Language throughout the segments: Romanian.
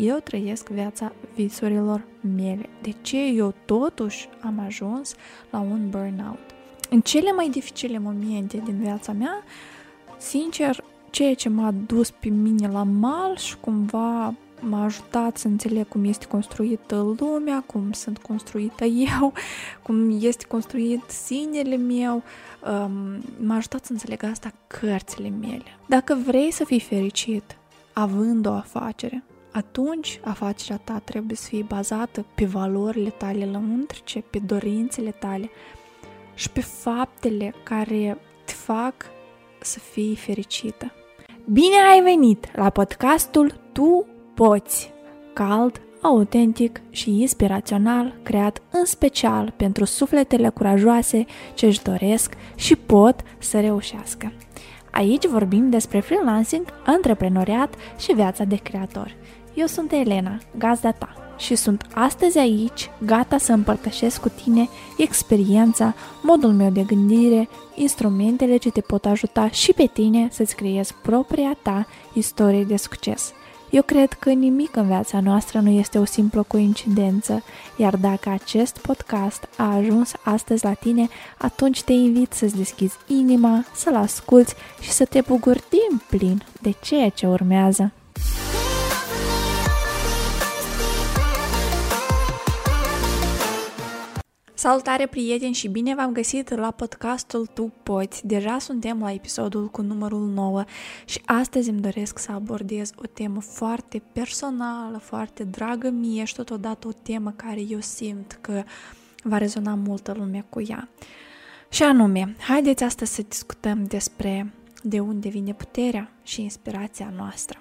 eu trăiesc viața visurilor mele? De ce eu totuși am ajuns la un burnout? În cele mai dificile momente din viața mea, sincer, ceea ce m-a dus pe mine la mal și cumva m-a ajutat să înțeleg cum este construită lumea, cum sunt construită eu, cum este construit sinele meu, um, m-a ajutat să înțeleg asta cărțile mele. Dacă vrei să fii fericit, având o afacere, atunci afacerea ta trebuie să fie bazată pe valorile tale lăuntrice, pe dorințele tale și pe faptele care te fac să fii fericită. Bine ai venit la podcastul Tu Poți! Cald, autentic și inspirațional, creat în special pentru sufletele curajoase ce își doresc și pot să reușească. Aici vorbim despre freelancing, antreprenoriat și viața de creator. Eu sunt Elena, gazda ta, și sunt astăzi aici, gata să împărtășesc cu tine experiența, modul meu de gândire, instrumentele ce te pot ajuta și pe tine să-ți creezi propria ta istorie de succes. Eu cred că nimic în viața noastră nu este o simplă coincidență, iar dacă acest podcast a ajuns astăzi la tine, atunci te invit să-ți deschizi inima, să-l asculți și să te bucuri din plin de ceea ce urmează. Salutare prieteni și bine v-am găsit la podcastul Tu Poți. Deja suntem la episodul cu numărul 9 și astăzi îmi doresc să abordez o temă foarte personală, foarte dragă mie și totodată o temă care eu simt că va rezona multă lume cu ea. Și anume, haideți astăzi să discutăm despre de unde vine puterea și inspirația noastră.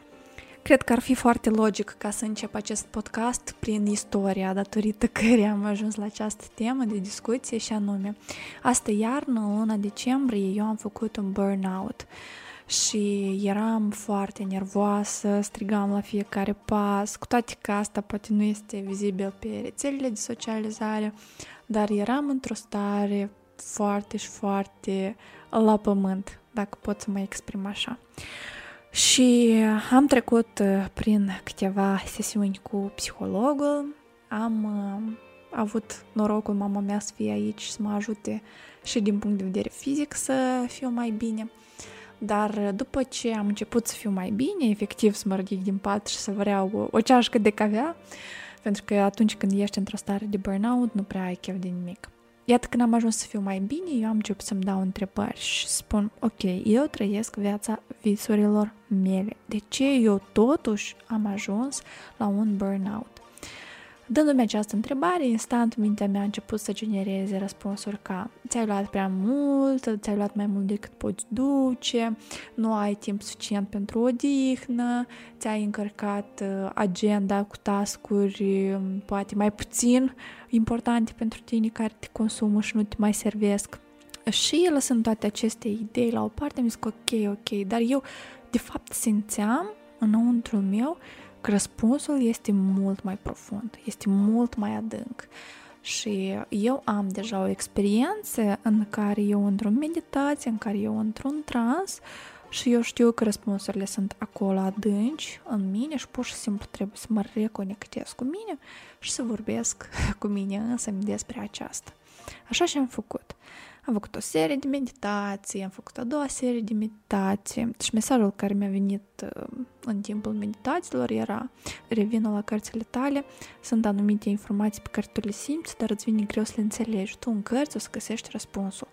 Cred că ar fi foarte logic ca să încep acest podcast prin istoria datorită căreia am ajuns la această temă de discuție și anume, astă iarnă, în luna decembrie, eu am făcut un burnout și eram foarte nervoasă, strigam la fiecare pas, cu toate că asta poate nu este vizibil pe rețelele de socializare, dar eram într-o stare foarte și foarte la pământ, dacă pot să mă exprim așa. Și am trecut uh, prin câteva sesiuni cu psihologul, am uh, avut norocul mama mea să fie aici să mă ajute și din punct de vedere fizic să fiu mai bine. Dar după ce am început să fiu mai bine, efectiv să mă ridic din pat și să vreau o ceașcă de cafea, pentru că atunci când ești într-o stare de burnout, nu prea ai chef de nimic. Iată când am ajuns să fiu mai bine, eu am început să-mi dau întrebări și spun, ok, eu trăiesc viața visurilor mele. De ce eu totuși am ajuns la un burnout? Dându-mi această întrebare, instant mintea mea a început să genereze răspunsuri ca ți-ai luat prea mult, ți-ai luat mai mult decât poți duce, nu ai timp suficient pentru odihnă, ți-ai încărcat uh, agenda cu tascuri um, poate mai puțin importante pentru tine care te consumă și nu te mai servesc. Și lăsând toate aceste idei la o parte, mi zic ok, ok, dar eu de fapt simțeam înăuntru meu că răspunsul este mult mai profund, este mult mai adânc. Și eu am deja o experiență în care eu într-o meditație, în care eu într-un trans și eu știu că răspunsurile sunt acolo adânci în mine și pur și simplu trebuie să mă reconectez cu mine și să vorbesc cu mine însă despre aceasta. Așa și am făcut. Am făcut o serie de meditații, am făcut a doua serie de meditații și mesajul care mi-a venit uh, în timpul meditațiilor era revină la cărțile tale, sunt anumite informații pe care tu le simți, dar îți vine greu să le înțelegi. Tu în cărți o să găsești răspunsul.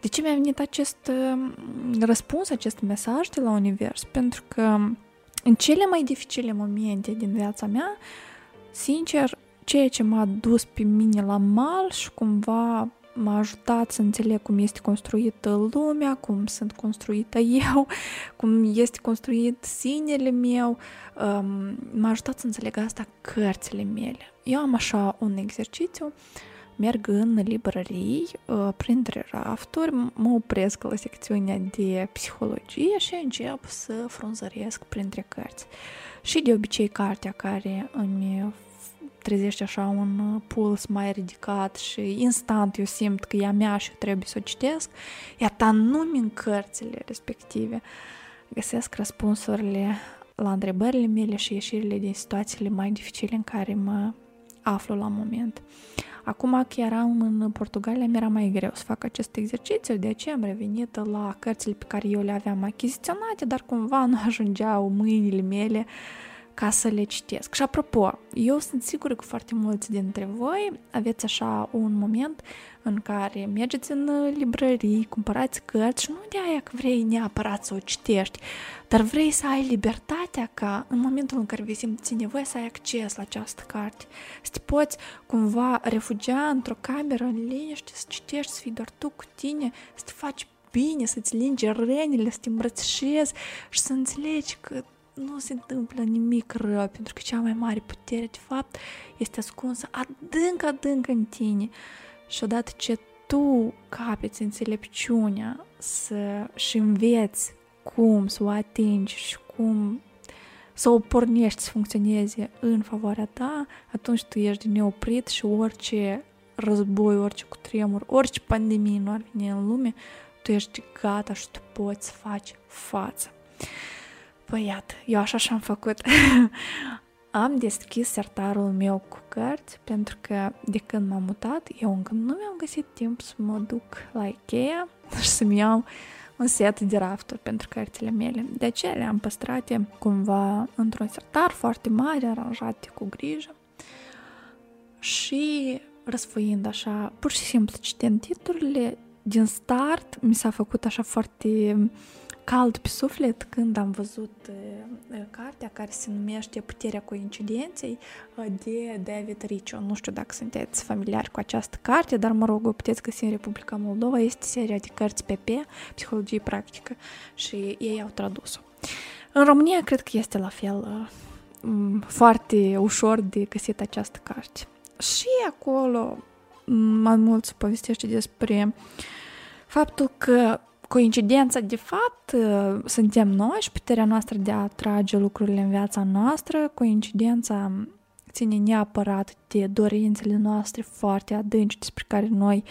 De ce mi-a venit acest uh, răspuns, acest mesaj de la univers? Pentru că în cele mai dificile momente din viața mea, sincer, ceea ce m-a dus pe mine la mal și cumva m-a ajutat să înțeleg cum este construită lumea, cum sunt construită eu, cum este construit sinele meu. Um, m-a ajutat să înțeleg asta cărțile mele. Eu am așa un exercițiu, merg în librării, uh, printre rafturi, mă opresc la secțiunea de psihologie și încep să frunzăresc printre cărți. Și de obicei cartea care îmi trezește așa un uh, puls mai ridicat și instant eu simt că e a mea și trebuie să o citesc, iată anume în cărțile respective găsesc răspunsurile la întrebările mele și ieșirile din situațiile mai dificile în care mă aflu la moment. Acum că eram în Portugalia, mi-era mai greu să fac acest exercițiu, de aceea am revenit la cărțile pe care eu le aveam achiziționate, dar cumva nu ajungeau mâinile mele ca să le citesc. Și apropo, eu sunt sigură că foarte mulți dintre voi aveți așa un moment în care mergeți în librării, cumpărați cărți și nu de aia că vrei neapărat să o citești, dar vrei să ai libertatea ca în momentul în care vei simți nevoie să ai acces la această carte, să te poți cumva refugia într-o cameră în liniște, să citești, să fii doar tu cu tine, să te faci bine, să-ți lingi rănile, să te îmbrățișezi și să înțelegi că nu se întâmplă nimic rău, pentru că cea mai mare putere, de fapt, este ascunsă adânc, adânc în tine. Și odată ce tu capeți înțelepciunea să și înveți cum să o atingi și cum să o pornești să funcționeze în favoarea ta, atunci tu ești neoprit și orice război, orice cutremur, orice pandemie nu ar veni în lume, tu ești gata și tu poți să faci față. Păi iată, eu așa și-am făcut. am deschis sertarul meu cu cărți pentru că de când m-am mutat, eu încă nu mi-am găsit timp să mă duc la Ikea și să-mi iau un set de rafturi pentru cărțile mele. De aceea le-am păstrate cumva într-un sertar foarte mare, aranjate cu grijă. Și răsfoind așa, pur și simplu citind titlurile, din start mi s-a făcut așa foarte cald pe suflet când am văzut uh, cartea care se numește Puterea coincidenței uh, de David Riccio. Nu știu dacă sunteți familiari cu această carte, dar mă rog, o puteți găsi în Republica Moldova. Este seria de cărți PP, Psihologie practică și ei au tradus-o. În România cred că este la fel uh, foarte ușor de găsit această carte. Și acolo mai mult se povestește despre faptul că coincidența, de fapt, uh, suntem noi și puterea noastră de a atrage lucrurile în viața noastră. Coincidența ține neapărat de dorințele noastre foarte adânci despre care noi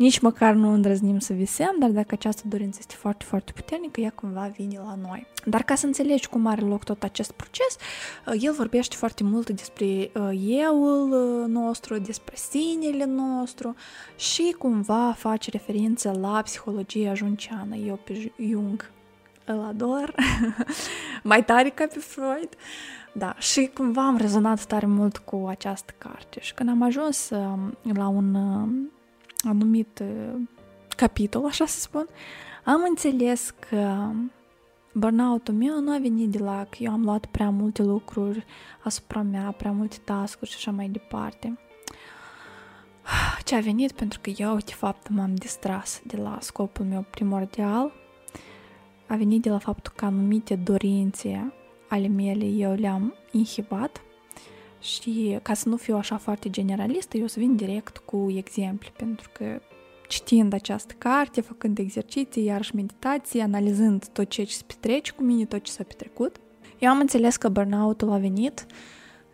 nici măcar nu îndrăznim să visăm, dar dacă această dorință este foarte, foarte puternică, ea cumva vine la noi. Dar ca să înțelegi cum are loc tot acest proces, uh, el vorbește foarte mult despre uh, euul uh, nostru, despre sinele nostru și cumva face referință la psihologia junceană. Eu pe Jung îl ador, mai tare ca pe Freud. Da, și cumva am rezonat tare mult cu această carte și când am ajuns um, la un anumit capitol, așa să spun, am înțeles că burnout-ul meu nu a venit de la că eu am luat prea multe lucruri asupra mea, prea multe task-uri și așa mai departe. Ce a venit pentru că eu, de fapt, m-am distras de la scopul meu primordial, a venit de la faptul că anumite dorințe ale mele eu le-am inhibat și ca să nu fiu așa foarte generalistă, eu o să vin direct cu exemple, pentru că citind această carte, făcând exerciții, iarăși meditații, analizând tot ce se petrece cu mine, tot ce s-a petrecut, eu am înțeles că burnout-ul a venit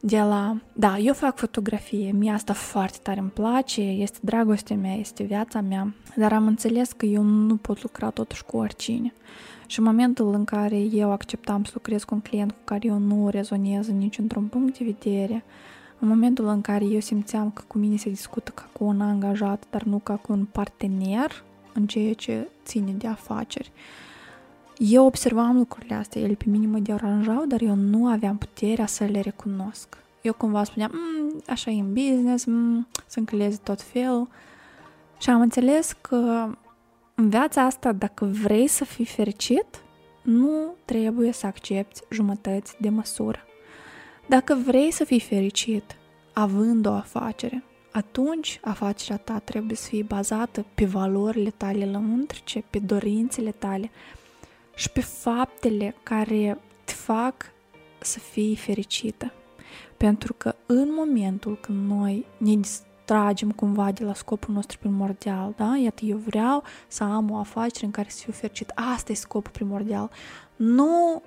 de la... Da, eu fac fotografie, mie asta foarte tare îmi place, este dragostea mea, este viața mea, dar am înțeles că eu nu pot lucra totuși cu oricine. Și în momentul în care eu acceptam să lucrez cu un client cu care eu nu rezonez nici într-un punct de vedere, în momentul în care eu simțeam că cu mine se discută ca cu un angajat, dar nu ca cu un partener în ceea ce ține de afaceri, eu observam lucrurile astea, ele pe mine mă deranjau, dar eu nu aveam puterea să le recunosc. Eu cumva spuneam, mm, așa e în business, mm, sunt clienți tot felul. Și am înțeles că în viața asta, dacă vrei să fii fericit, nu trebuie să accepti jumătăți de măsură. Dacă vrei să fii fericit, având o afacere, atunci afacerea ta trebuie să fie bazată pe valorile tale lăuntrice, pe dorințele tale și pe faptele care te fac să fii fericită. Pentru că în momentul când noi ne tragem cumva de la scopul nostru primordial, da? Iată, eu vreau să am o afacere în care să fiu fericit. Asta e scopul primordial. Nu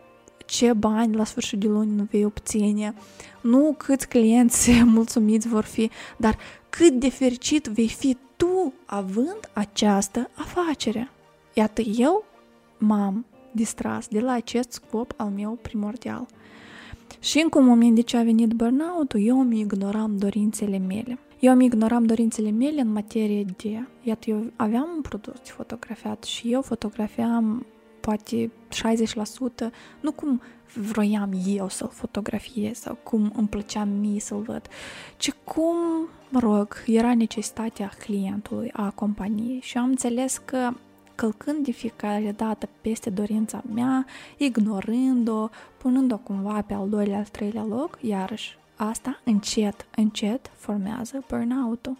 ce bani la sfârșit de luni nu vei obține, nu câți clienți mulțumiți vor fi, dar cât de fericit vei fi tu având această afacere. Iată, eu m-am distras de la acest scop al meu primordial. Și încă un moment de ce a venit burnout-ul, eu îmi ignoram dorințele mele. Eu îmi ignoram dorințele mele în materie de... Iată, eu aveam un produs de fotografiat și eu fotografiam poate 60%, nu cum vroiam eu să-l fotografiez sau cum îmi plăcea mie să-l văd, ci cum, mă rog, era necesitatea clientului, a companiei. Și am înțeles că călcând de fiecare dată peste dorința mea, ignorând-o, punând-o cumva pe al doilea, al treilea loc, iarăși asta încet, încet formează burnout-ul.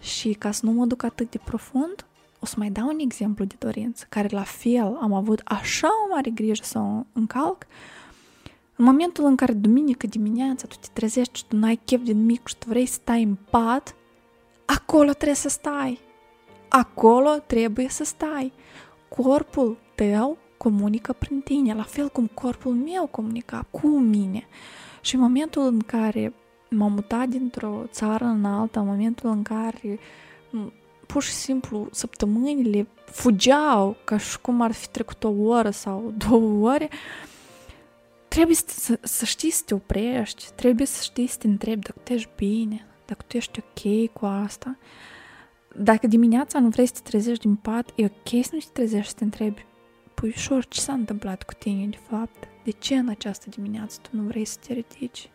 Și ca să nu mă duc atât de profund, o să mai dau un exemplu de dorință, care la fel am avut așa o mare grijă să o încalc, în momentul în care duminică dimineața tu te trezești și tu n-ai chef din mic și tu vrei să stai în pat, acolo trebuie să stai. Acolo trebuie să stai. Corpul tău comunică prin tine, la fel cum corpul meu comunica cu mine. Și în momentul în care m-am mutat dintr-o țară în alta, în momentul în care pur și simplu săptămânile fugeau ca și cum ar fi trecut o oră sau două ore, trebuie să, să știi să te oprești, trebuie să știi să te întrebi dacă tu ești bine, dacă tu ești ok cu asta. Dacă dimineața nu vrei să te trezești din pat, e ok să nu te trezești să te întrebi, păi ușor, ce s-a întâmplat cu tine de fapt? De ce în această dimineață tu nu vrei să te ridici?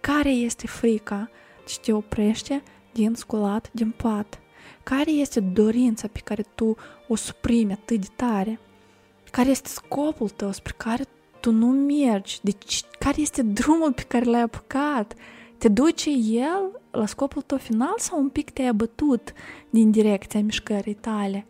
Care este frica ce te oprește din sculat din pat? Care este dorința pe care tu o suprimi atât de tare? Care este scopul tău spre care tu nu mergi? Deci, care este drumul pe care l-ai apucat? Te duce el la scopul tău final sau un pic te-ai abătut din direcția mișcării tale?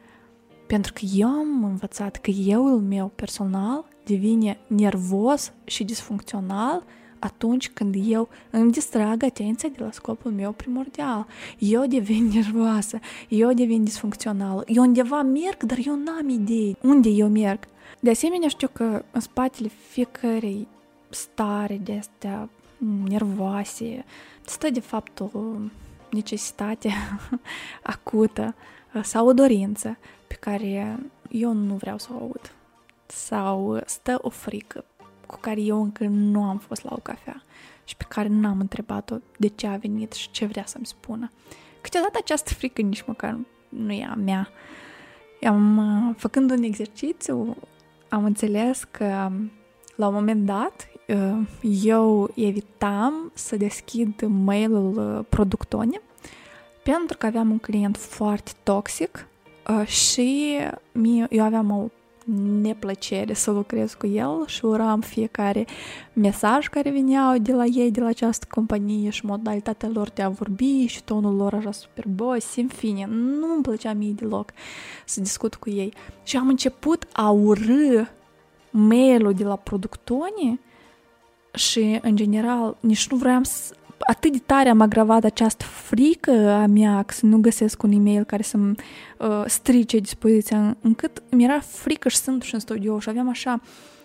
Pentru că eu am învățat că euul meu personal devine nervos și disfuncțional atunci când eu îmi distrag atenția de la scopul meu primordial. Eu devin nervoasă, eu devin disfuncțională, eu undeva merg, dar eu n-am idei unde eu merg. De asemenea, știu că în spatele fiecarei stare de astea nervoase stă de fapt o necesitate acută sau o dorință pe care eu nu vreau să o aud. Sau stă o frică cu care eu încă nu am fost la o cafea și pe care nu am întrebat-o de ce a venit și ce vrea să-mi spună. Câteodată această frică nici măcar nu e a mea. Am, uh, făcând un exercițiu, am înțeles că la un moment dat uh, eu evitam să deschid mail-ul uh, productone pentru că aveam un client foarte toxic și mie, eu aveam o neplăcere să lucrez cu el și uram fiecare mesaj care veneau de la ei, de la această companie și modalitatea lor de a vorbi și tonul lor așa super boss, în fine, nu îmi plăcea mie deloc să discut cu ei. Și am început a urâ mail-ul de la productoni și, în general, nici nu vreau să, atât de tare am agravat această frică a mea că să nu găsesc un e-mail care să-mi uh, strice dispoziția, încât mi era frică și sunt și în studio și aveam așa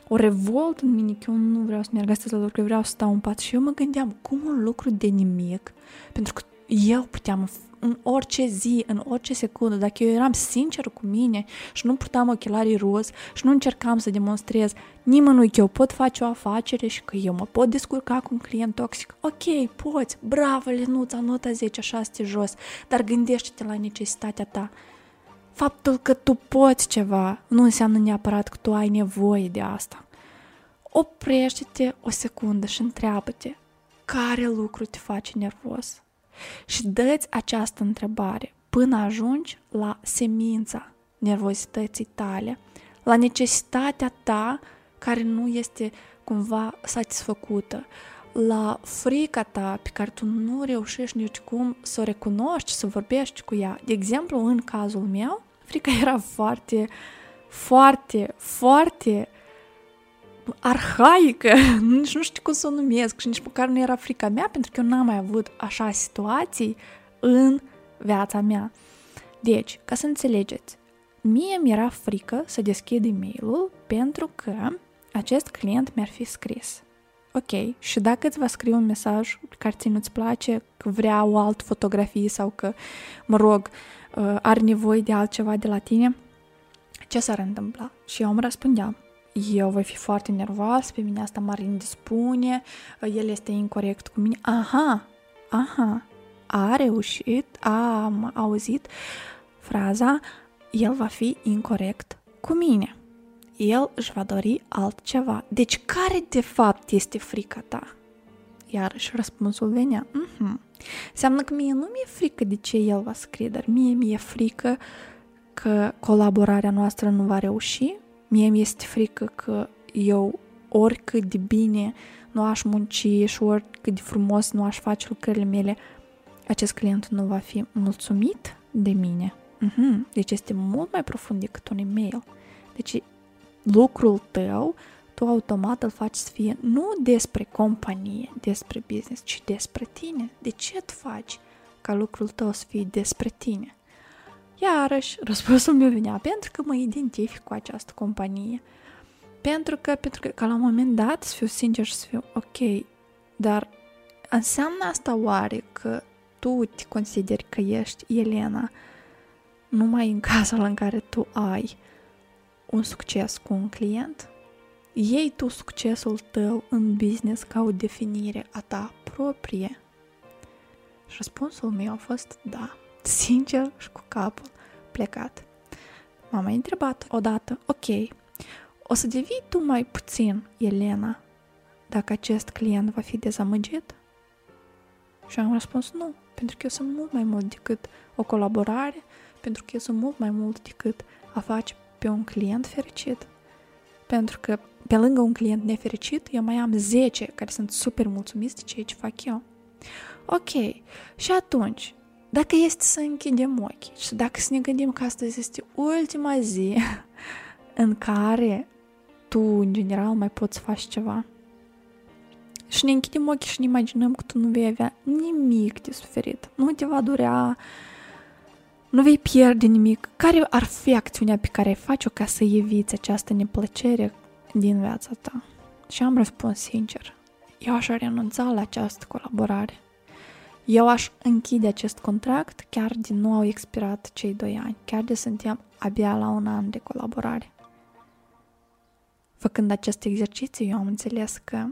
o revolt în mine că eu nu vreau să merg astăzi la lucru, eu vreau să stau în pat și eu mă gândeam cum un lucru de nimic, pentru că eu puteam în orice zi, în orice secundă, dacă eu eram sincer cu mine și nu purtam ochelarii roz și nu încercam să demonstrez nimănui că eu pot face o afacere și că eu mă pot descurca cu un client toxic, ok, poți, bravo, Lenuța, nota 10, așa stai jos, dar gândește-te la necesitatea ta. Faptul că tu poți ceva nu înseamnă neapărat că tu ai nevoie de asta. Oprește-te o secundă și întreabă-te care lucru te face nervos și dă-ți această întrebare până ajungi la semința nervozității tale, la necesitatea ta care nu este cumva satisfăcută, la frica ta pe care tu nu reușești nicicum să o recunoști, să vorbești cu ea. De exemplu, în cazul meu, frica era foarte, foarte, foarte arhaică, nici nu știu cum să o numesc și nici măcar nu era frica mea, pentru că eu n-am mai avut așa situații în viața mea. Deci, ca să înțelegeți, mie mi-era frică să deschid e-mailul pentru că acest client mi-ar fi scris. Ok, și dacă îți va scrie un mesaj care ți nu-ți place, că vrea o altă fotografie sau că, mă rog, uh, are nevoie de altceva de la tine, ce s-ar întâmpla? Și eu îmi răspundeam, eu voi fi foarte nervoasă, pe mine asta m-ar indispune, el este incorrect cu mine. Aha, aha, a reușit, am auzit fraza, el va fi incorrect cu mine. El își va dori altceva. Deci care de fapt este frica ta? Iarăși răspunsul venea. Mm-hmm. Înseamnă că mie nu mi-e frică de ce el va scrie, dar mie mi-e frică că colaborarea noastră nu va reuși, mie mi este frică că eu oricât de bine nu aș munci și oricât de frumos nu aș face lucrările mele, acest client nu va fi mulțumit de mine. Uh-huh. Deci este mult mai profund decât un e-mail. Deci lucrul tău, tu automat îl faci să fie nu despre companie, despre business, ci despre tine. De ce tu faci ca lucrul tău să fie despre tine? Iarăși, răspunsul meu venea pentru că mă identific cu această companie. Pentru că, pentru că, ca la un moment dat, să fiu sincer și să fiu ok, dar înseamnă asta oare că tu te consideri că ești Elena numai în cazul în care tu ai un succes cu un client? Iei tu succesul tău în business ca o definire a ta proprie? Și răspunsul meu a fost da sincer și cu capul plecat. M-a mai întrebat odată, ok, o să devii tu mai puțin, Elena, dacă acest client va fi dezamăgit? Și am răspuns nu, pentru că eu sunt mult mai mult decât o colaborare, pentru că eu sunt mult mai mult decât a face pe un client fericit. Pentru că pe lângă un client nefericit, eu mai am 10 care sunt super mulțumiți de ceea ce fac eu. Ok, și atunci, dacă este să închidem ochii și dacă să ne gândim că astăzi este ultima zi în care tu, în general, mai poți face ceva, și ne închidem ochii și ne imaginăm că tu nu vei avea nimic de suferit, nu te va durea, nu vei pierde nimic. Care ar fi acțiunea pe care ai face-o ca să eviți această neplăcere din viața ta? Și am răspuns sincer. Eu aș renunța la această colaborare. Eu aș închide acest contract chiar de nu au expirat cei doi ani, chiar de suntem abia la un an de colaborare. Făcând acest exercițiu, eu am înțeles că,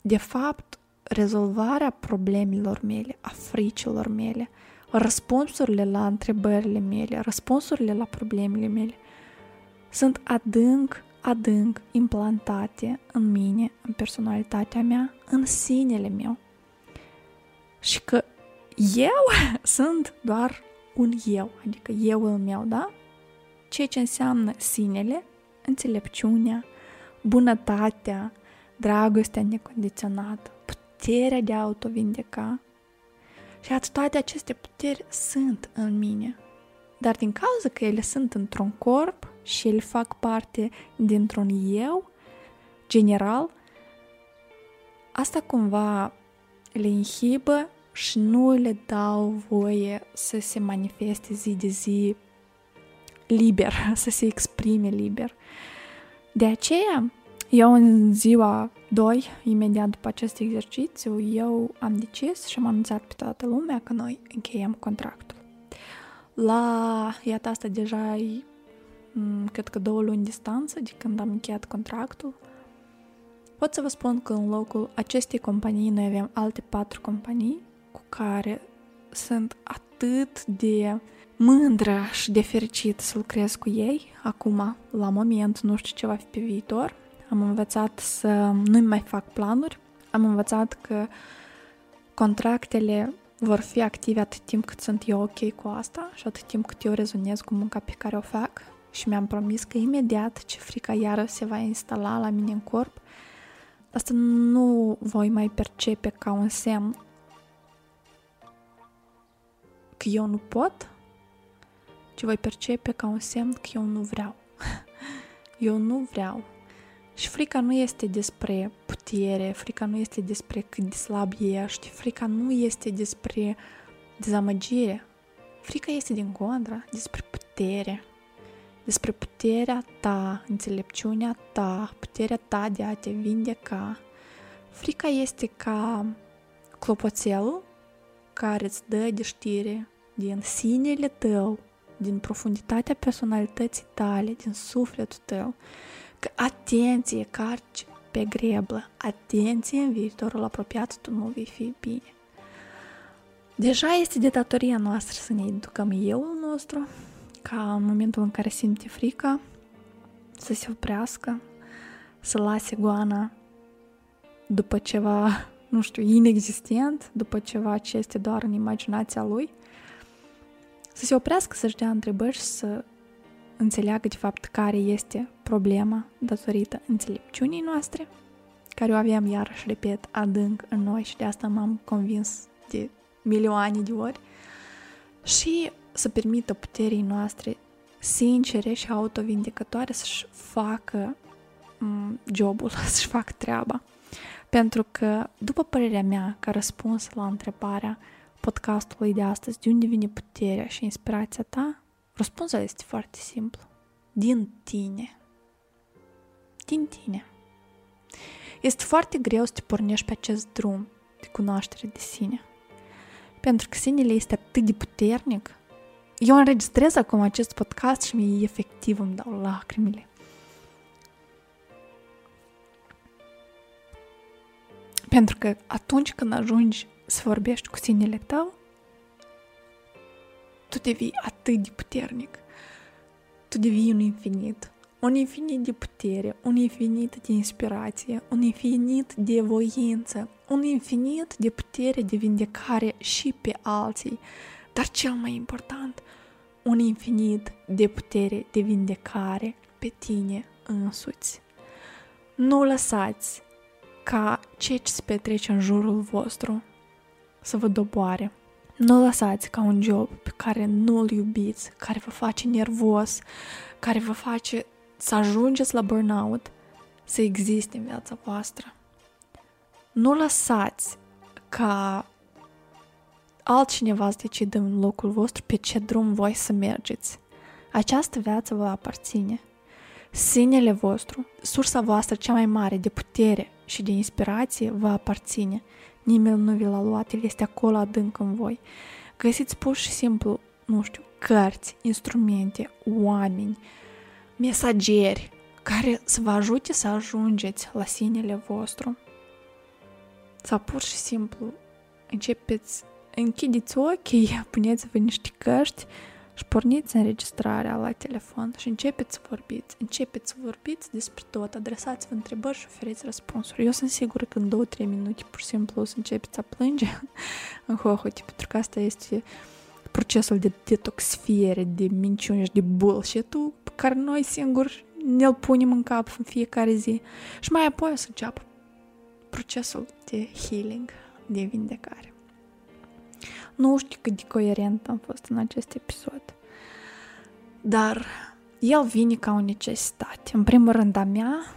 de fapt, rezolvarea problemelor mele, a fricilor mele, răspunsurile la întrebările mele, răspunsurile la problemele mele, sunt adânc, adânc implantate în mine, în personalitatea mea, în sinele meu. Și că eu sunt doar un eu, adică eu el meu, da? Ceea ce înseamnă sinele, înțelepciunea, bunătatea, dragostea necondiționată, puterea de a autovindeca. Și toate aceste puteri sunt în mine. Dar din cauza că ele sunt într-un corp și ele fac parte dintr-un eu general, asta cumva le inhibă și nu le dau voie să se manifeste zi de zi liber, să se exprime liber. De aceea, eu în ziua 2, imediat după acest exercițiu, eu am decis și am anunțat pe toată lumea că noi încheiem contractul. La, iată asta deja e, cred că două luni distanță de când am încheiat contractul, pot să vă spun că în locul acestei companii noi avem alte patru companii cu care sunt atât de mândră și de fericit să lucrez cu ei. Acum, la moment, nu știu ce va fi pe viitor. Am învățat să nu mai fac planuri, am învățat că contractele vor fi active atât timp cât sunt eu ok cu asta și atât timp cât eu rezonez cu munca pe care o fac. Și mi-am promis că imediat ce frica iară se va instala la mine în corp, asta nu voi mai percepe ca un semn că eu nu pot, ci voi percepe ca un semn că eu nu vreau. eu nu vreau. Și frica nu este despre putere, frica nu este despre cât de slab ești, frica nu este despre dezamăgire. Frica este din contra despre putere, despre puterea ta, înțelepciunea ta, puterea ta de a te vindeca. Frica este ca clopoțelul care îți dă de știre din sinele tău, din profunditatea personalității tale, din sufletul tău, Că atenție, carci pe greblă, atenție în viitorul apropiat, tu nu vei fi bine. Deja este de datoria noastră să ne educăm eu nostru, ca în momentul în care simte frica, să se oprească, să lase goana după ceva, nu știu, inexistent, după ceva ce este doar în imaginația lui, să se oprească, să-și dea întrebări și să înțeleagă de fapt care este problema datorită înțelepciunii noastre, care o aveam iarăși, repet, adânc în noi și de asta m-am convins de milioane de ori, și să permită puterii noastre sincere și autovindicătoare să-și facă jobul, să-și facă treaba. Pentru că, după părerea mea, ca răspuns la întrebarea podcastului de astăzi, de unde vine puterea și inspirația ta, răspunsul este foarte simplu. Din tine. Din tine. Este foarte greu să te pornești pe acest drum de cunoaștere de sine. Pentru că sinele este atât de puternic. Eu înregistrez acum acest podcast și mi efectiv îmi dau lacrimile. Pentru că atunci când ajungi să vorbești cu sinele tău, tu devii atât de puternic. Tu devii un infinit. Un infinit de putere, un infinit de inspirație, un infinit de voință, un infinit de putere de vindecare și pe alții. Dar cel mai important, un infinit de putere de vindecare pe tine însuți. Nu lăsați ca ce se petrece în jurul vostru să vă doboare. Nu lăsați ca un job pe care nu-l iubiți, care vă face nervos, care vă face să ajungeți la burnout, să existe în viața voastră. Nu lăsați ca altcineva să decidă în locul vostru pe ce drum voi să mergeți. Această viață vă aparține. Sinele vostru, sursa voastră cea mai mare de putere și de inspirație vă aparține. Nimeni nu vi l-a luat, el este acolo adânc în voi. Găsiți pur și simplu, nu știu, cărți, instrumente, oameni, mesageri care să vă ajute să ajungeți la sinele vostru. Sau pur și simplu începeți, închideți ochii, puneți-vă niște căști și șporniți înregistrarea la telefon și începeți să vorbiți. Începeți să vorbiți despre tot, adresați-vă întrebări și oferiți răspunsuri. Eu sunt sigură că în 2-3 minute pur și simplu o să începeți a plânge în hohote, pentru că asta este procesul de detoxifiere, de minciuni și de bullshit pe care noi singuri ne-l punem în cap în fiecare zi. Și mai apoi o să înceapă procesul de healing, de vindecare. Nu știu cât de coerent am fost în acest episod, dar el vine ca o necesitate. În primul rând a mea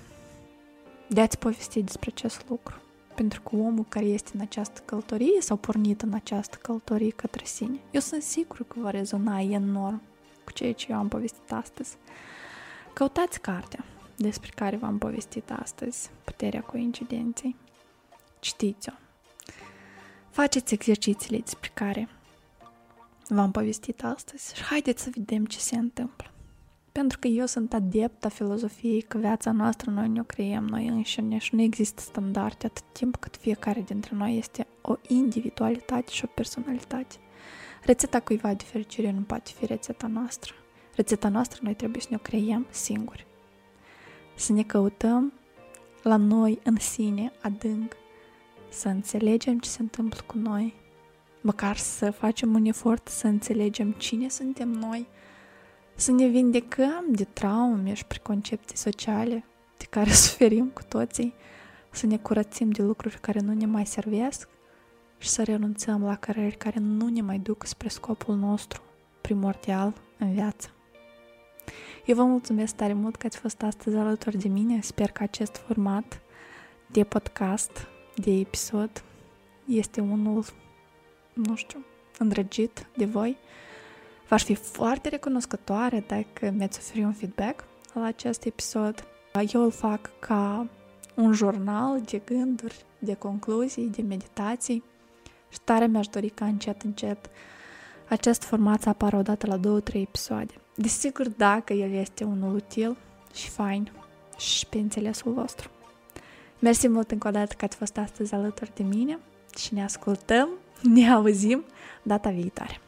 de a-ți povesti despre acest lucru. Pentru că omul care este în această călătorie sau pornit în această călătorie către sine, eu sunt sigur că va rezona enorm cu ceea ce eu am povestit astăzi. Căutați cartea despre care v-am povestit astăzi, Puterea coincidenței. Citiți-o. Faceți exercițiile despre care v-am povestit astăzi și haideți să vedem ce se întâmplă. Pentru că eu sunt adept a filozofiei că viața noastră noi ne-o creăm noi înșine și nu există standarde atât timp cât fiecare dintre noi este o individualitate și o personalitate. Rețeta cuiva de fericire nu poate fi rețeta noastră. Rețeta noastră noi trebuie să ne o creăm singuri. Să ne căutăm la noi în sine adânc, să înțelegem ce se întâmplă cu noi, măcar să facem un efort să înțelegem cine suntem noi, să ne vindecăm de traume și preconcepții sociale de care suferim cu toții, să ne curățim de lucruri care nu ne mai servesc și să renunțăm la carări care nu ne mai duc spre scopul nostru primordial în viață. Eu vă mulțumesc tare mult că ați fost astăzi alături de mine. Sper că acest format de podcast, de episod, este unul, nu știu, îndrăgit de voi. V-aș fi foarte recunoscătoare dacă mi-ați oferi un feedback la acest episod. Eu îl fac ca un jurnal de gânduri, de concluzii, de meditații și tare mi-aș dori ca încet, încet acest format să apară odată la două, trei episoade. Desigur, dacă el este unul util și fain, și pe înțelesul vostru. Mersi mult încă o dată că ați fost astăzi alături de mine și ne ascultăm, ne auzim data viitoare.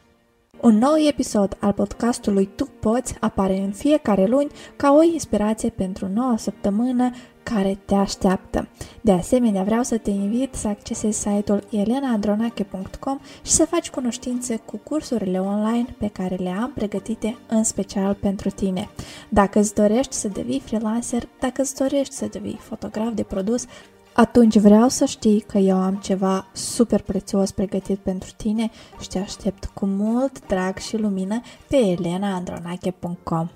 Un nou episod al podcastului Tu Poți apare în fiecare luni ca o inspirație pentru noua săptămână care te așteaptă. De asemenea, vreau să te invit să accesezi site-ul elenaandronache.com și să faci cunoștințe cu cursurile online pe care le am pregătite în special pentru tine. Dacă îți dorești să devii freelancer, dacă îți dorești să devii fotograf de produs, atunci vreau să știi că eu am ceva super prețios pregătit pentru tine și te aștept cu mult drag și lumină pe elenaandronache.com.